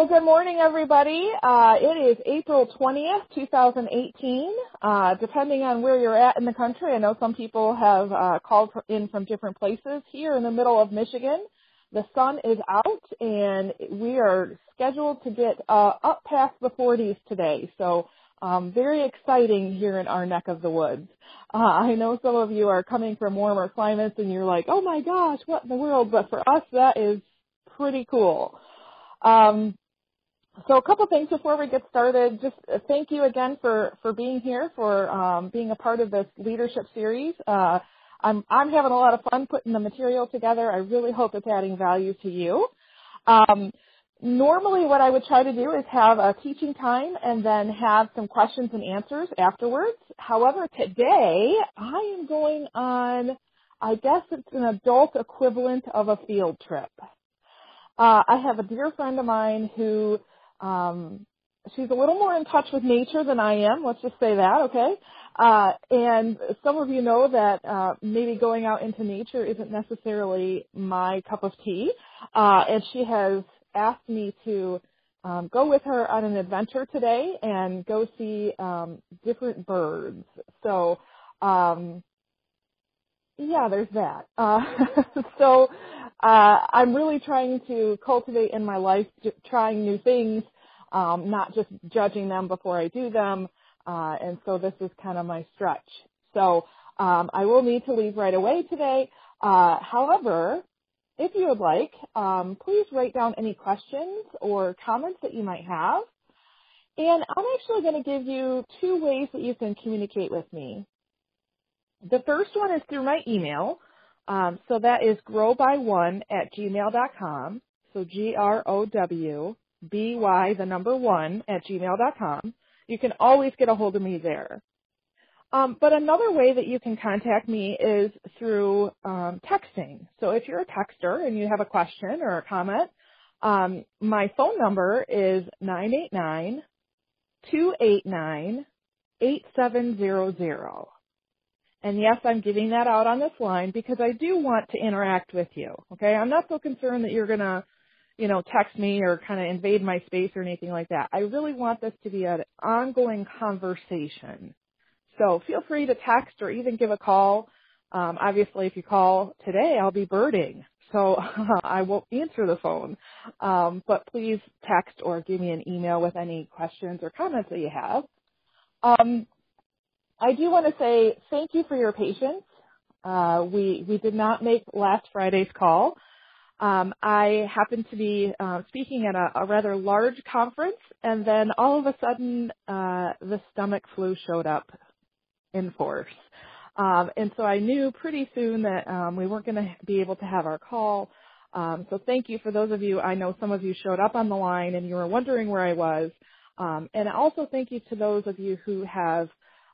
Well, good morning, everybody. Uh, it is April 20th, 2018. Uh, depending on where you're at in the country, I know some people have uh, called in from different places. Here in the middle of Michigan, the sun is out, and we are scheduled to get uh, up past the 40s today. So um, very exciting here in our neck of the woods. Uh, I know some of you are coming from warmer climates, and you're like, "Oh my gosh, what in the world?" But for us, that is pretty cool. Um, so a couple things before we get started. Just uh, thank you again for, for being here, for um, being a part of this leadership series. Uh, I'm, I'm having a lot of fun putting the material together. I really hope it's adding value to you. Um, normally what I would try to do is have a teaching time and then have some questions and answers afterwards. However, today I am going on, I guess it's an adult equivalent of a field trip. Uh, I have a dear friend of mine who um, she's a little more in touch with nature than I am. Let's just say that, okay? Uh, and some of you know that uh, maybe going out into nature isn't necessarily my cup of tea. Uh, and she has asked me to um, go with her on an adventure today and go see um, different birds. So, um, yeah, there's that. Uh, so uh, I'm really trying to cultivate in my life, trying new things, um, not just judging them before I do them. Uh, and so this is kind of my stretch. So um, I will need to leave right away today. Uh, however, if you would like, um, please write down any questions or comments that you might have. And I'm actually going to give you two ways that you can communicate with me. The first one is through my email. Um, so that is growby1 at gmail.com. So G-R-O-W-B-Y, the number one at gmail.com. You can always get a hold of me there. Um, but another way that you can contact me is through um, texting. So if you're a texter and you have a question or a comment, um, my phone number is 989 289 8700. And yes, I'm giving that out on this line because I do want to interact with you. Okay. I'm not so concerned that you're going to, you know, text me or kind of invade my space or anything like that. I really want this to be an ongoing conversation. So feel free to text or even give a call. Um, obviously, if you call today, I'll be birding. So I won't answer the phone. Um, but please text or give me an email with any questions or comments that you have. Um, I do want to say thank you for your patience. Uh, we we did not make last Friday's call. Um, I happened to be uh, speaking at a, a, rather large conference, and then all of a sudden uh, the stomach flu showed up in force. Um, and so I knew pretty soon that um, we weren't going to be able to have our call. Um, so thank you for those of you. I know some of you showed up on the line and you were wondering where I was. Um, and also thank you to those of you who have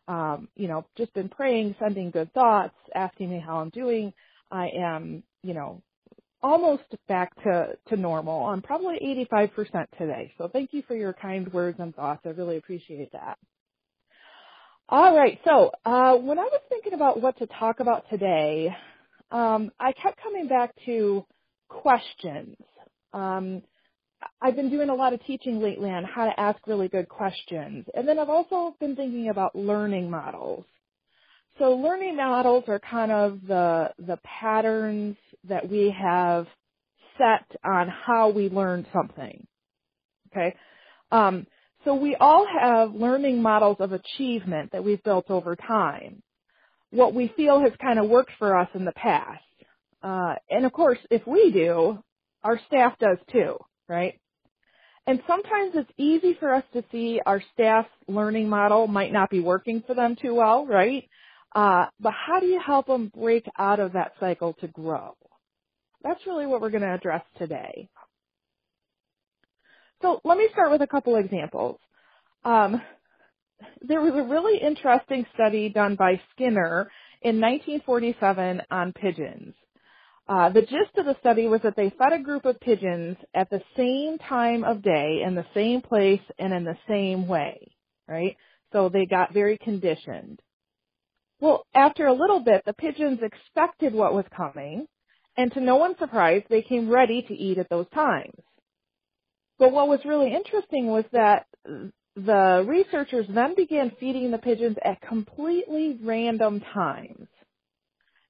um, you know, just been praying, sending good thoughts, asking me how I'm doing. I am, you know, almost back to, to normal. I'm probably 85% today. So thank you for your kind words and thoughts. I really appreciate that. All right. So uh, when I was thinking about what to talk about today, um, I kept coming back to questions. Um, I've been doing a lot of teaching lately on how to ask really good questions. And then I've also been thinking about learning models. So learning models are kind of the, the patterns that we have set on how we learn something. Okay? Um, so we all have learning models of achievement that we've built over time. What we feel has kind of worked for us in the past. Uh, and of course, if we do, our staff does too right? And sometimes it's easy for us to see our staff's learning model might not be working for them too well, right? Uh, but how do you help them break out of that cycle to grow? That's really what we're going to address today. So let me start with a couple examples. Um, there was a really interesting study done by Skinner in 1947 on pigeons. Uh, the gist of the study was that they fed a group of pigeons at the same time of day, in the same place, and in the same way, right? So they got very conditioned. Well, after a little bit, the pigeons expected what was coming, and to no one's surprise, they came ready to eat at those times. But what was really interesting was that the researchers then began feeding the pigeons at completely random times.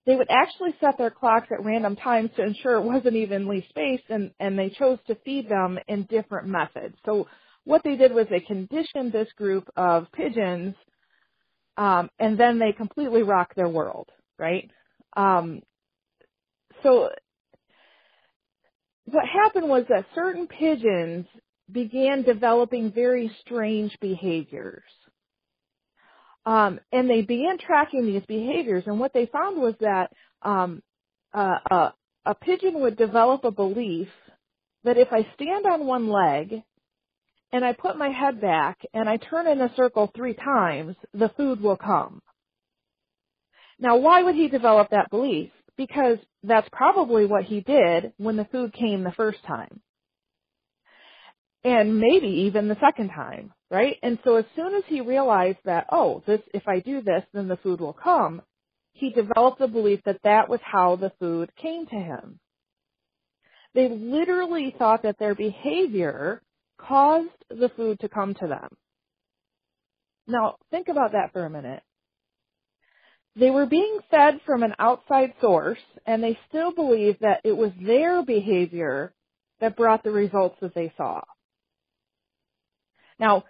They would actually set their clocks at random times to ensure it wasn't evenly spaced and, and they chose to feed them in different methods. So what they did was they conditioned this group of pigeons um, and then they completely rocked their world, right? Um, so what happened was that certain pigeons began developing very strange behaviors. Um, and they began tracking these behaviors, and what they found was that um, uh, uh, a pigeon would develop a belief that if I stand on one leg and I put my head back and I turn in a circle three times, the food will come. Now, why would he develop that belief? Because that's probably what he did when the food came the first time. And maybe even the second time, right? And so as soon as he realized that, oh, this, if I do this, then the food will come, he developed the belief that that was how the food came to him. They literally thought that their behavior caused the food to come to them. Now, think about that for a minute. They were being fed from an outside source, and they still believed that it was their behavior that brought the results that they saw. Now,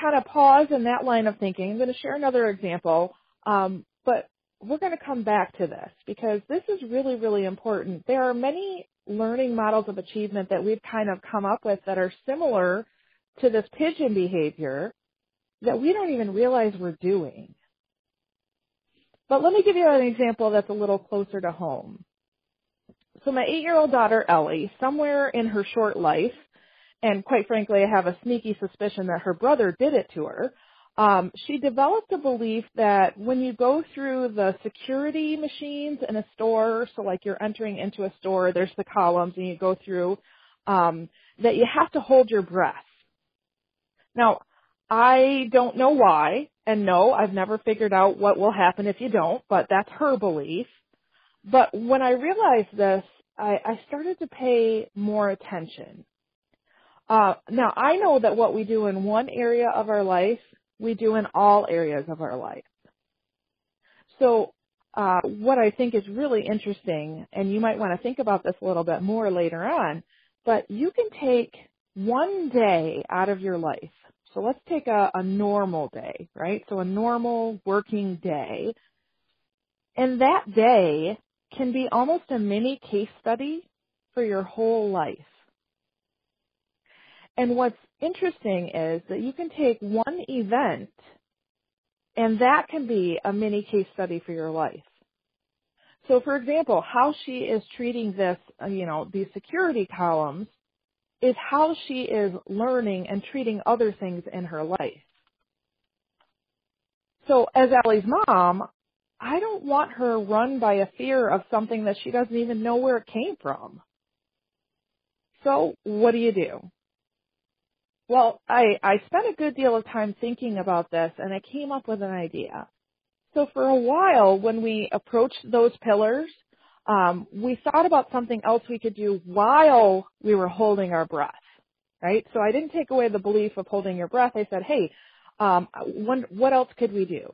kind of pause in that line of thinking. I'm going to share another example, um, but we're going to come back to this because this is really, really important. There are many learning models of achievement that we've kind of come up with that are similar to this pigeon behavior that we don't even realize we're doing. But let me give you an example that's a little closer to home. So my eight-year-old daughter Ellie, somewhere in her short life, and quite frankly, I have a sneaky suspicion that her brother did it to her. Um, she developed a belief that when you go through the security machines in a store, so like you're entering into a store, there's the columns and you go through, um, that you have to hold your breath. Now, I don't know why, and no, I've never figured out what will happen if you don't, but that's her belief. But when I realized this, I, I started to pay more attention. Uh, now I know that what we do in one area of our life, we do in all areas of our life. So, uh, what I think is really interesting, and you might want to think about this a little bit more later on, but you can take one day out of your life. So let's take a, a normal day, right? So a normal working day. And that day can be almost a mini case study for your whole life. And what's interesting is that you can take one event and that can be a mini case study for your life. So for example, how she is treating this, uh, you know, these security columns is how she is learning and treating other things in her life. So as Ellie's mom, I don't want her run by a fear of something that she doesn't even know where it came from. So what do you do? Well, I, I spent a good deal of time thinking about this and I came up with an idea. So for a while, when we approached those pillars, um, we thought about something else we could do while we were holding our breath, right? So I didn't take away the belief of holding your breath. I said, hey, um, one, what else could we do?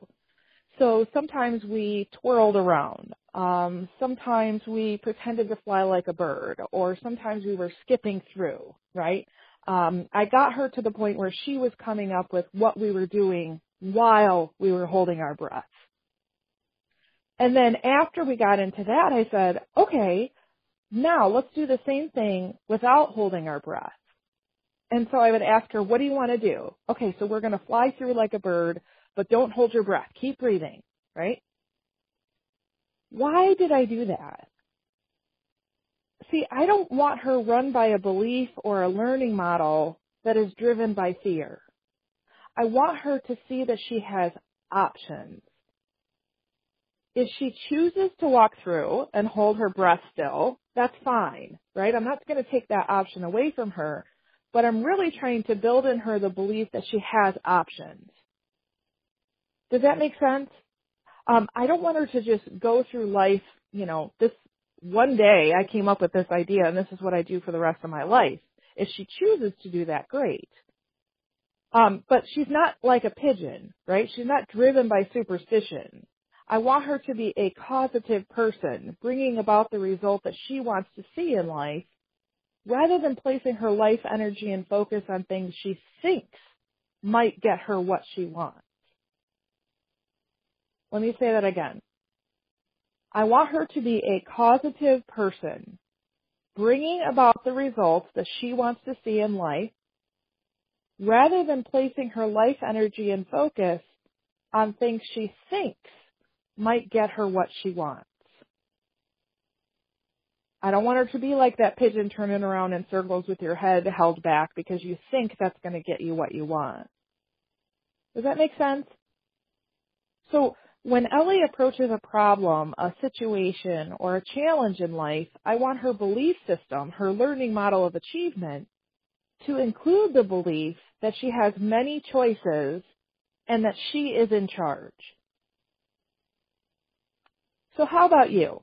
So sometimes we twirled around. Um, sometimes we pretended to fly like a bird, or sometimes we were skipping through, right? Um, I got her to the point where she was coming up with what we were doing while we were holding our breath. And then after we got into that, I said, okay, now let's do the same thing without holding our breath. And so I would ask her, what do you want to do? Okay, so we're going to fly through like a bird, but don't hold your breath. Keep breathing, right? Why did I do that? See, I don't want her run by a belief or a learning model that is driven by fear. I want her to see that she has options. If she chooses to walk through and hold her breath still, that's fine, right? I'm not going to take that option away from her, but I'm really trying to build in her the belief that she has options. Does that make sense? Um, I don't want her to just go through life, you know, this one day I came up with this idea and this is what I do for the rest of my life. If she chooses to do that, great. Um, but she's not like a pigeon, right? She's not driven by superstition. I want her to be a causative person, bringing about the result that she wants to see in life, rather than placing her life energy and focus on things she thinks might get her what she wants. Let me say that again. I want her to be a causative person, bringing about the results that she wants to see in life, rather than placing her life energy and focus on things she thinks might get her what she wants. I don't want her to be like that pigeon turning around in circles with your head held back because you think that's going to get you what you want. Does that make sense? So when Ellie approaches a problem, a situation, or a challenge in life, I want her belief system, her learning model of achievement, to include the belief that she has many choices and that she is in charge. So how about you?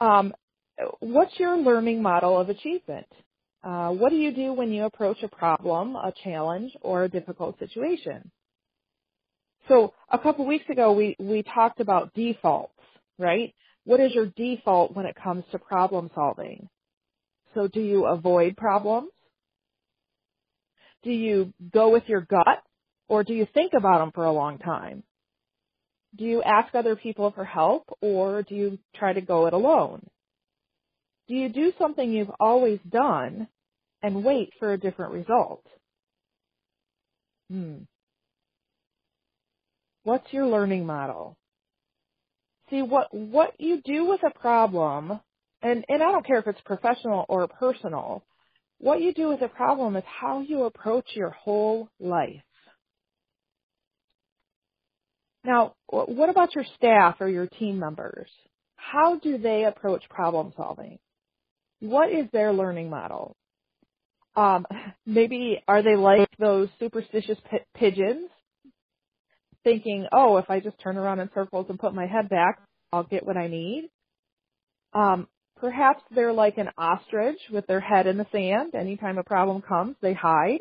Um, what's your learning model of achievement? Uh, what do you do when you approach a problem, a challenge, or a difficult situation? So a couple weeks ago, we, we talked about defaults, right? What is your default when it comes to problem solving? So do you avoid problems? Do you go with your gut or do you think about them for a long time? Do you ask other people for help or do you try to go it alone? Do you do something you've always done and wait for a different result? Hmm. What's your learning model? See what what you do with a problem, and and I don't care if it's professional or personal. What you do with a problem is how you approach your whole life. Now, what about your staff or your team members? How do they approach problem solving? What is their learning model? Um, maybe are they like those superstitious p- pigeons thinking, oh, if I just turn around in circles and put my head back, I'll get what I need. Um, perhaps they're like an ostrich with their head in the sand. Anytime a problem comes, they hide.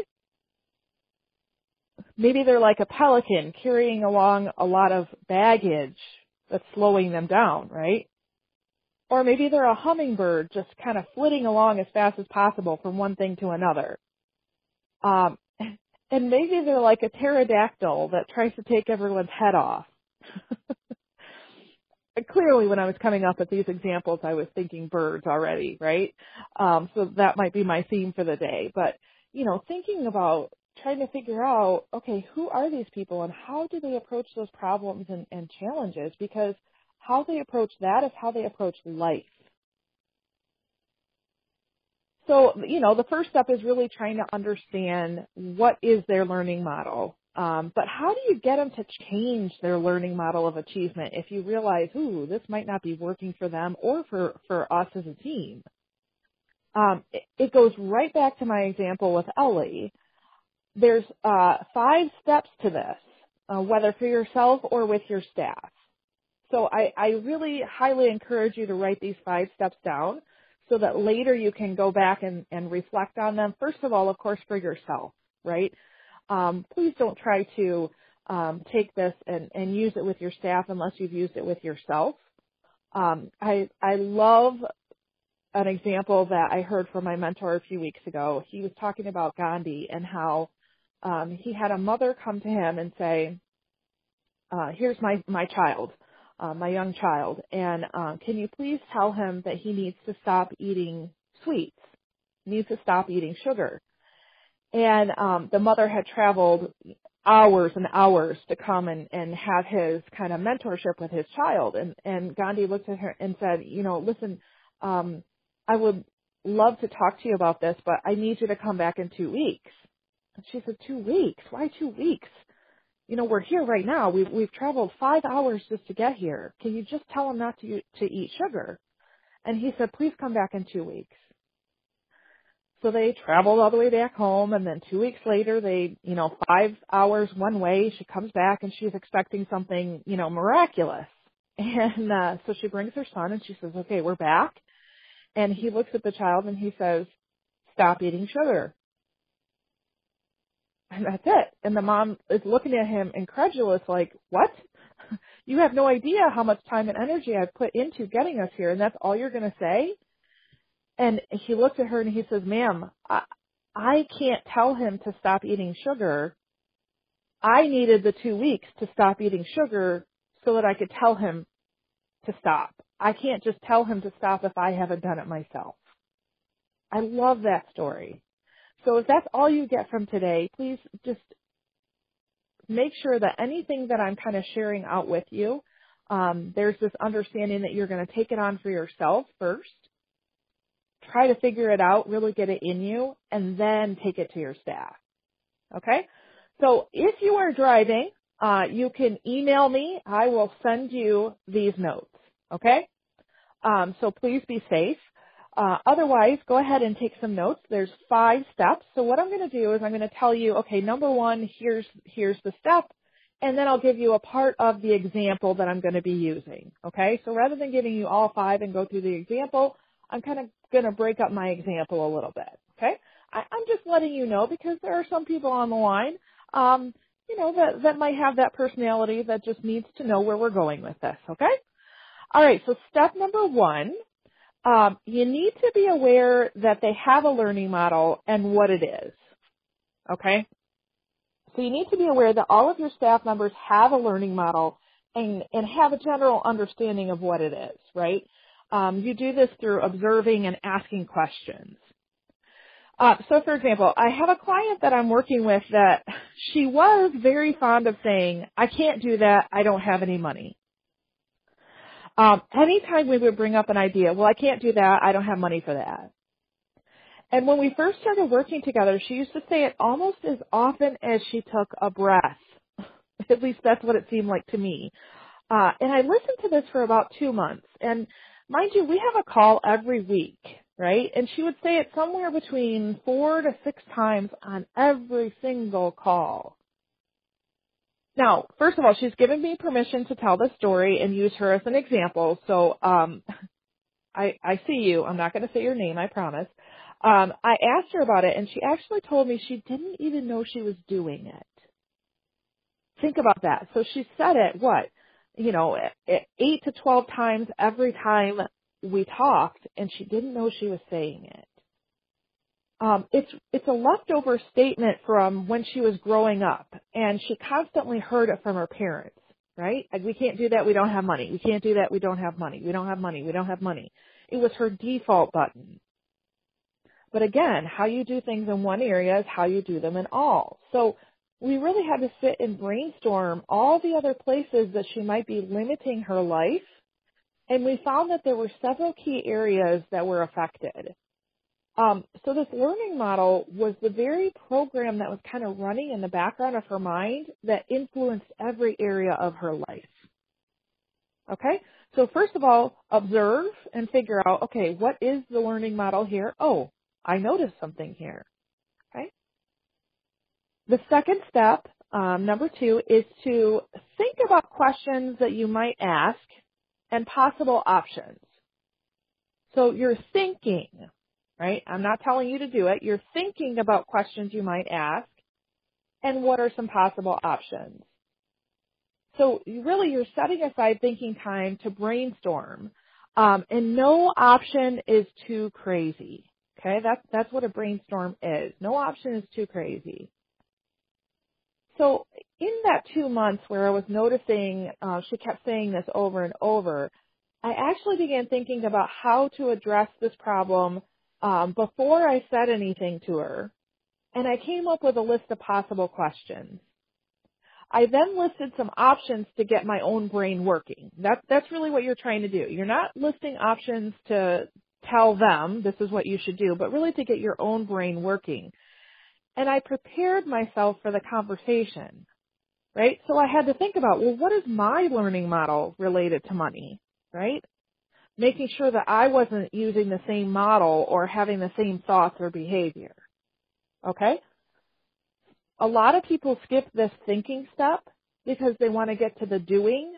Maybe they're like a pelican carrying along a lot of baggage that's slowing them down, right? Or maybe they're a hummingbird just kind of flitting along as fast as possible from one thing to another. Um, and maybe they're like a pterodactyl that tries to take everyone's head off. Clearly, when I was coming up with these examples, I was thinking birds already, right? Um, so that might be my theme for the day. But, you know, thinking about trying to figure out, okay, who are these people and how do they approach those problems and, and challenges? Because how they approach that is how they approach life. So, you know, the first step is really trying to understand what is their learning model. Um, but how do you get them to change their learning model of achievement if you realize, ooh, this might not be working for them or for, for us as a team? Um, it, it, goes right back to my example with Ellie. There's uh, five steps to this, uh, whether for yourself or with your staff. So I, I really highly encourage you to write these five steps down so that later you can go back and, and reflect on them. First of all, of course, for yourself, right? Um, please don't try to um, take this and, and use it with your staff unless you've used it with yourself. Um, I, I love an example that I heard from my mentor a few weeks ago. He was talking about Gandhi and how um, he had a mother come to him and say, uh, "Here's my my child uh, my young child, and uh, can you please tell him that he needs to stop eating sweets, needs to stop eating sugar. And um, the mother had traveled hours and hours to come and, and have his kind of mentorship with his child. And, and Gandhi looked at her and said, you know, listen, um, I would love to talk to you about this, but I need you to come back in two weeks. And she said, two weeks? Why two weeks? You know, we're here right now. We've we've traveled five hours just to get here. Can you just tell him not to to eat sugar? And he said, please come back in two weeks. So they traveled all the way back home, and then two weeks later, they, you know, five hours one way. She comes back, and she's expecting something, you know, miraculous. And uh, so she brings her son, and she says, "Okay, we're back." And he looks at the child, and he says, stop eating sugar. And that's it. And the mom is looking at him incredulous, like, what? You have no idea how much time and energy I've put into getting us here, and that's all you're going to say? And he looks at her and he says, ma'am, I, I can't tell him to stop eating sugar. I needed the two weeks to stop eating sugar so that I could tell him to stop. I can't just tell him to stop if I haven't done it myself. I love that story. So if that's all you get from today, please just make sure that anything that I'm kind of sharing out with you, um, there's this understanding that you're going to take it on for yourself first, try to figure it out, really get it in you, and then take it to your staff. Okay? So if you are driving, uh, you can email me. I will send you these notes. Okay? Um, so please be safe. Uh, otherwise, go ahead and take some notes. There's five steps. So what I'm going to do is I'm going to tell you, okay, number one, here's here's the step, and then I'll give you a part of the example that I'm going to be using. Okay, so rather than giving you all five and go through the example, I'm kind of going to break up my example a little bit. Okay, I, I'm just letting you know because there are some people on the line, um, you know, that that might have that personality that just needs to know where we're going with this. Okay. All right, so step number one um, you need to be aware that they have a learning model and what it is. Okay? So you need to be aware that all of your staff members have a learning model and, and have a general understanding of what it is, right? Um, you do this through observing and asking questions. Uh, so for example, I have a client that I'm working with that she was very fond of saying, I can't do that, I don't have any money. Um, anytime we would bring up an idea, well, I can't do that. I don't have money for that. And when we first started working together, she used to say it almost as often as she took a breath. At least that's what it seemed like to me. Uh, and I listened to this for about two months. And mind you, we have a call every week, right? And she would say it somewhere between four to six times on every single call. Now, first of all, she's given me permission to tell the story and use her as an example. So, um, I, I see you. I'm not going to say your name, I promise. Um, I asked her about it and she actually told me she didn't even know she was doing it. Think about that. So she said it, what, you know, eight to 12 times every time we talked and she didn't know she was saying it um, it's it's a leftover statement from when she was growing up, and she constantly heard it from her parents. Right? Like, we can't do that. We don't have money. We can't do that. We don't have money. We don't have money. We don't have money. It was her default button. But again, how you do things in one area is how you do them in all. So we really had to sit and brainstorm all the other places that she might be limiting her life. And we found that there were several key areas that were affected. Um, so this learning model was the very program that was kind of running in the background of her mind that influenced every area of her life. Okay? So first of all, observe and figure out, okay, what is the learning model here? Oh, I noticed something here. Okay? The second step, um, number two, is to think about questions that you might ask and possible options. So you're thinking, right? I'm not telling you to do it. You're thinking about questions you might ask and what are some possible options. So really you're setting aside thinking time to brainstorm. Um, and no option is too crazy. Okay, that's that's what a brainstorm is. No option is too crazy. So in that two months where I was noticing uh, she kept saying this over and over, I actually began thinking about how to address this problem um, before I said anything to her, and I came up with a list of possible questions. I then listed some options to get my own brain working. That, that's really what you're trying to do. You're not listing options to tell them this is what you should do, but really to get your own brain working. And I prepared myself for the conversation, right? So I had to think about, well, what is my learning model related to money, right? Making sure that I wasn't using the same model or having the same thoughts or behavior. Okay? A lot of people skip this thinking step because they want to get to the doing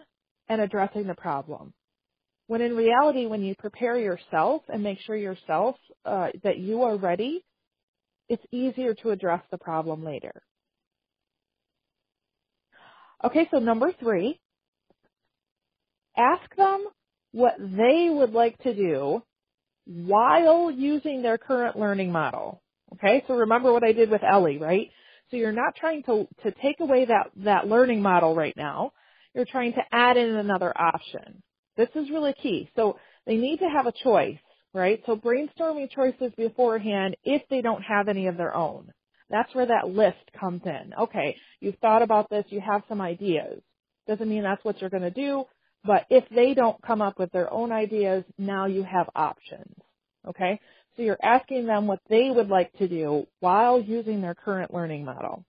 and addressing the problem. When in reality, when you prepare yourself and make sure yourself uh, that you are ready, it's easier to address the problem later. Okay, so number three, ask them what they would like to do while using their current learning model. Okay, so remember what I did with Ellie, right? So you're not trying to, to take away that, that learning model right now. You're trying to add in another option. This is really key. So they need to have a choice, right? So brainstorming choices beforehand if they don't have any of their own. That's where that list comes in. Okay, you've thought about this, you have some ideas. Doesn't mean that's what you're going to do, but if they don't come up with their own ideas, now you have options. Okay? So you're asking them what they would like to do while using their current learning model.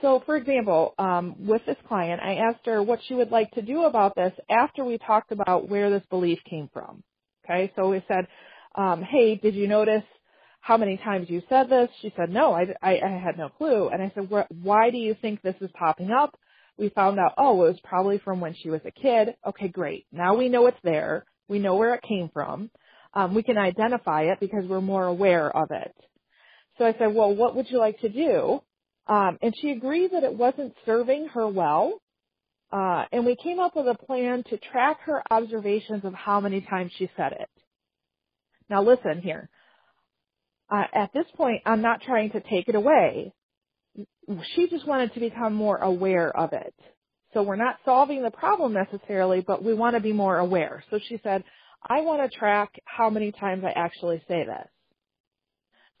So for example, um, with this client, I asked her what she would like to do about this after we talked about where this belief came from. Okay, so we said, um, hey, did you notice how many times you said this? She said, no, I, I, I had no clue. And I said, why do you think this is popping up? We found out, oh, it was probably from when she was a kid. Okay, great. Now we know it's there. We know where it came from. Um, we can identify it because we're more aware of it. So I said, well, what would you like to do? Um, and she agreed that it wasn't serving her well. Uh, and we came up with a plan to track her observations of how many times she said it. Now listen here uh, at this point, I'm not trying to take it away. She just wanted to become more aware of it. So we're not solving the problem necessarily, but we want to be more aware. So she said, I want to track how many times I actually say this.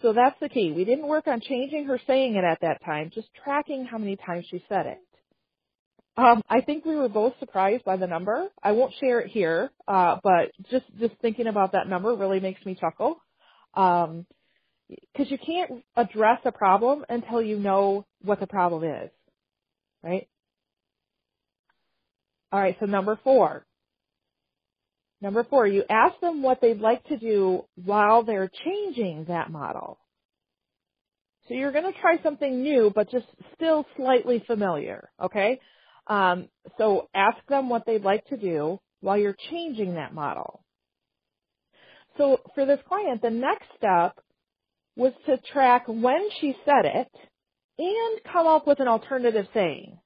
So that's the key. We didn't work on changing her saying it at that time, just tracking how many times she said it. Um, I think we were both surprised by the number. I won't share it here, uh, but just just thinking about that number really makes me chuckle. Um, because you can't address a problem until you know what the problem is, right? All right, so number four. Number four, you ask them what they'd like to do while they're changing that model. So you're going to try something new, but just still slightly familiar, okay? Um, so ask them what they'd like to do while you're changing that model. So for this client, the next step was to track when she said it and come up with an alternative saying.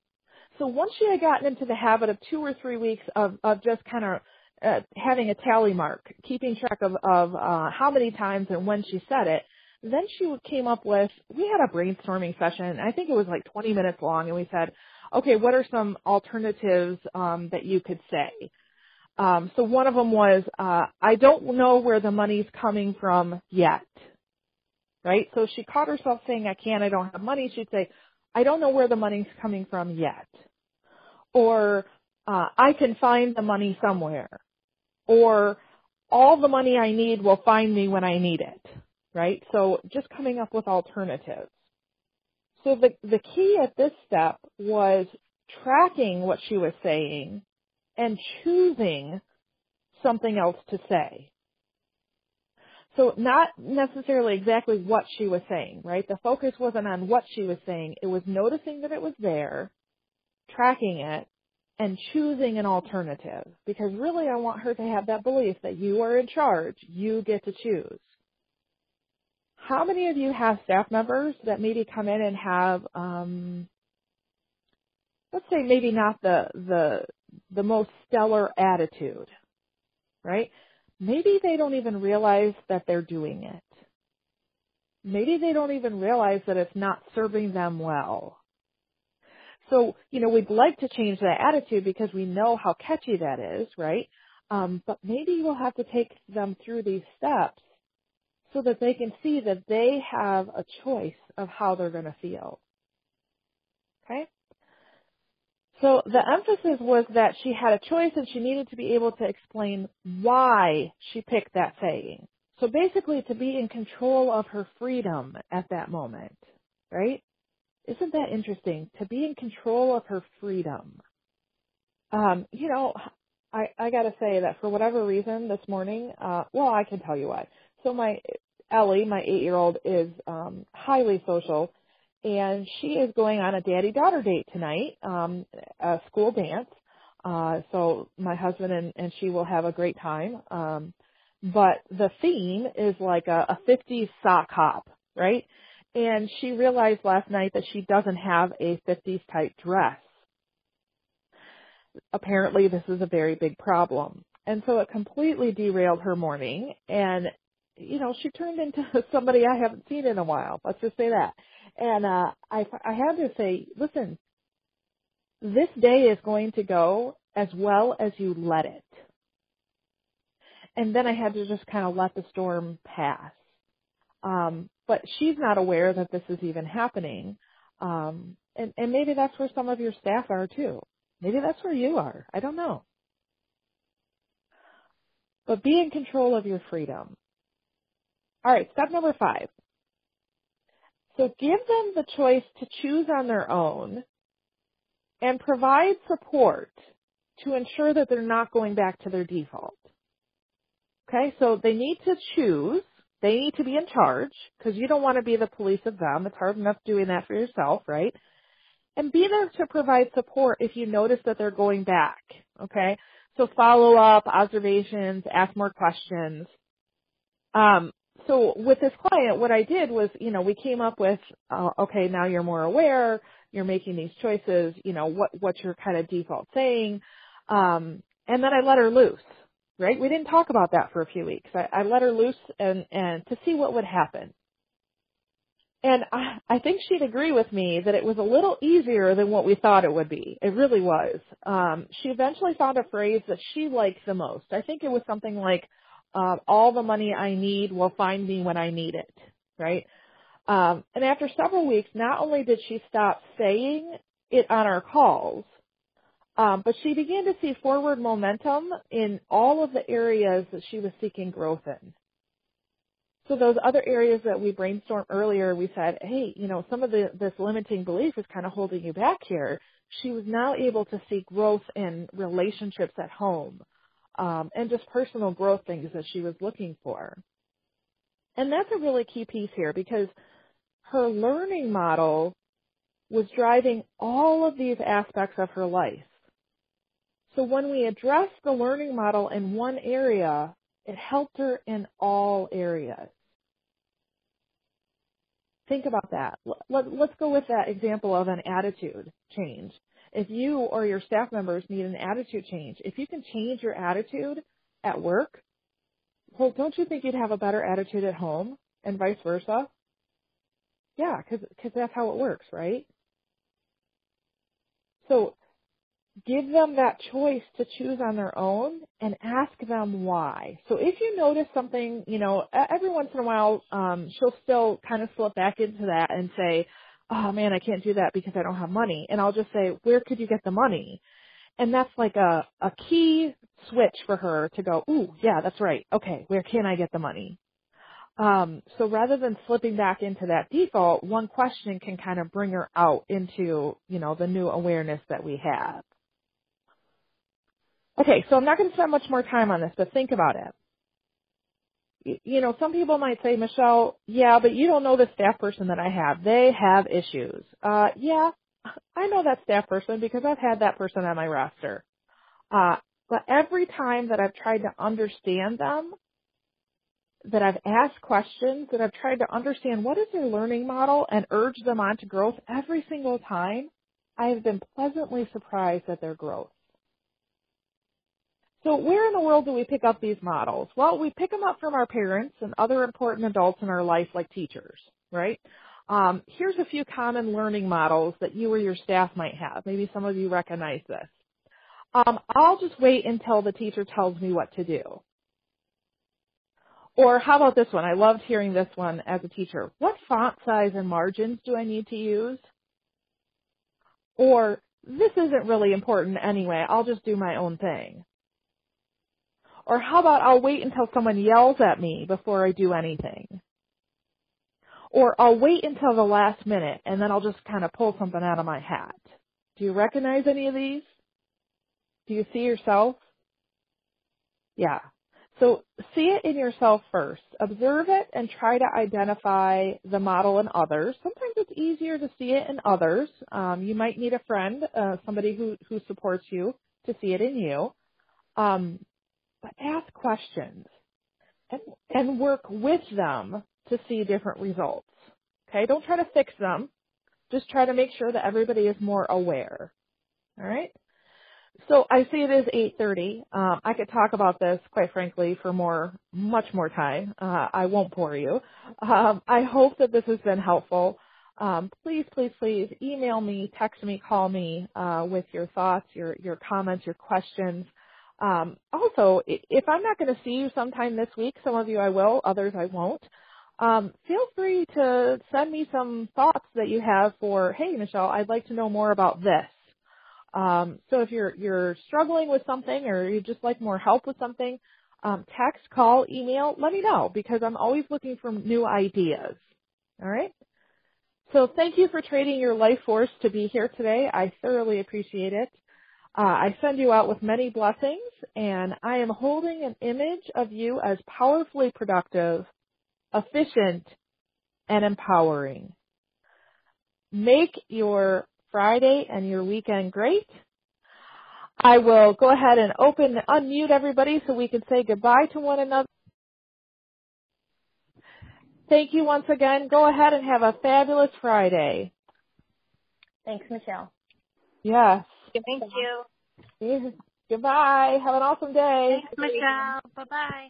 So once she had gotten into the habit of two or three weeks of, of just kind of uh, having a tally mark, keeping track of, of uh, how many times and when she said it, then she came up with, we had a brainstorming session, I think it was like 20 minutes long, and we said, okay, what are some alternatives um, that you could say? Um, so one of them was, uh, I don't know where the money's coming from yet right? So if she caught herself saying, I can't, I don't have money, she'd say, I don't know where the money's coming from yet. Or, uh, I can find the money somewhere. Or, all the money I need will find me when I need it, right? So just coming up with alternatives. So the, the key at this step was tracking what she was saying and choosing something else to say. So not necessarily exactly what she was saying, right? The focus wasn't on what she was saying. It was noticing that it was there, tracking it, and choosing an alternative. Because really I want her to have that belief that you are in charge. You get to choose. How many of you have staff members that maybe come in and have, um, let's say maybe not the, the, the most stellar attitude, right? Maybe they don't even realize that they're doing it. Maybe they don't even realize that it's not serving them well. So, you know, we'd like to change that attitude because we know how catchy that is, right? Um, but maybe we'll have to take them through these steps so that they can see that they have a choice of how they're going to feel. Okay? So the emphasis was that she had a choice and she needed to be able to explain why she picked that saying. So basically to be in control of her freedom at that moment, right? Isn't that interesting? To be in control of her freedom. Um, you know, I, I gotta say that for whatever reason this morning, uh, well, I can tell you why. So my, Ellie, my eight year old is, um, highly social and she is going on a daddy daughter date tonight, um, a school dance. Uh, so my husband and, and she will have a great time. Um, but the theme is like a, a 50s sock hop. right? And she realized last night that she doesn't have a 50s type dress. Apparently this is a very big problem. And so it completely derailed her morning and you know, she turned into somebody I haven't seen in a while. Let's just say that. And uh I I had to say, listen, this day is going to go as well as you let it. And then I had to just kind of let the storm pass. Um, but she's not aware that this is even happening. Um, and, and maybe that's where some of your staff are too. Maybe that's where you are. I don't know. But be in control of your freedom. All right, step number five. So give them the choice to choose on their own and provide support to ensure that they're not going back to their default. Okay, so they need to choose. They need to be in charge because you don't want to be the police of them. It's hard enough doing that for yourself, right? And be there to provide support if you notice that they're going back. Okay, so follow up, observations, ask more questions. Um, so with this client, what I did was, you know, we came up with, uh, okay, now you're more aware you're making these choices, you know, what, what's your kind of default saying? Um, and then I let her loose, right? We didn't talk about that for a few weeks. I, I let her loose and, and to see what would happen. And I, I think she'd agree with me that it was a little easier than what we thought it would be. It really was. Um, she eventually found a phrase that she liked the most. I think it was something like, uh, all the money I need will find me when I need it, right? Um, and after several weeks, not only did she stop saying it on our calls, um, but she began to see forward momentum in all of the areas that she was seeking growth in. So those other areas that we brainstormed earlier, we said, hey, you know, some of the, this limiting belief is kind of holding you back here. She was now able to see growth in relationships at home um, and just personal growth things that she was looking for. And that's a really key piece here because her learning model was driving all of these aspects of her life. So when we address the learning model in one area, it helped her in all areas. Think about that. Let, us go with that example of an attitude change. If you or your staff members need an attitude change, if you can change your attitude at work, well, don't you think you'd have a better attitude at home and vice versa? Yeah, because cause that's how it works, right? So give them that choice to choose on their own and ask them why. So if you notice something, you know, every once in a while, um, she'll still kind of slip back into that and say, oh man, I can't do that because I don't have money. And I'll just say, where could you get the money? And that's like a, a key switch for her to go, ooh, yeah, that's right. Okay, where can I get the money? Um, so rather than slipping back into that default, one question can kind of bring her out into, you know, the new awareness that we have. Okay, so I'm not going to spend much more time on this, but think about it. You know, some people might say, Michelle, yeah, but you don't know the staff person that I have. They have issues. Uh, yeah, I know that staff person because I've had that person on my roster. Uh, but every time that I've tried to understand them, that I've asked questions, that I've tried to understand what is their learning model and urge them on to growth every single time, I have been pleasantly surprised at their growth. So where in the world do we pick up these models? Well, we pick them up from our parents and other important adults in our life like teachers, right? Um, here's a few common learning models that you or your staff might have. Maybe some of you recognize this. Um, I'll just wait until the teacher tells me what to do. Or how about this one? I loved hearing this one as a teacher. What font size and margins do I need to use? Or this isn't really important anyway. I'll just do my own thing. Or how about I'll wait until someone yells at me before I do anything? Or I'll wait until the last minute and then I'll just kind of pull something out of my hat. Do you recognize any of these? Do you see yourself? Yeah, so see it in yourself first. Observe it and try to identify the model in others. Sometimes it's easier to see it in others. Um, you might need a friend, uh, somebody who, who supports you to see it in you. Um, but ask questions and, and work with them to see different results. Okay, don't try to fix them. Just try to make sure that everybody is more aware. All right. So I see it is 8:30. Um, I could talk about this, quite frankly, for more, much more time. Uh, I won't bore you. Um, I hope that this has been helpful. Um, please, please, please email me, text me, call me uh, with your thoughts, your your comments, your questions. Um, also, if I'm not going to see you sometime this week, some of you I will, others I won't um, feel free to send me some thoughts that you have for, hey, Michelle, I'd like to know more about this. Um, so if you're you're struggling with something or you just like more help with something, um, text, call, email, let me know because I'm always looking for new ideas. All right. So thank you for trading your life force to be here today. I thoroughly appreciate it. Uh, I send you out with many blessings, and I am holding an image of you as powerfully productive efficient, and empowering. Make your Friday and your weekend great. I will go ahead and open, unmute everybody so we can say goodbye to one another. Thank you once again. Go ahead and have a fabulous Friday. Thanks, Michelle. Yes. Thank you. Goodbye. Have an awesome day. Thanks, Michelle. Bye-bye.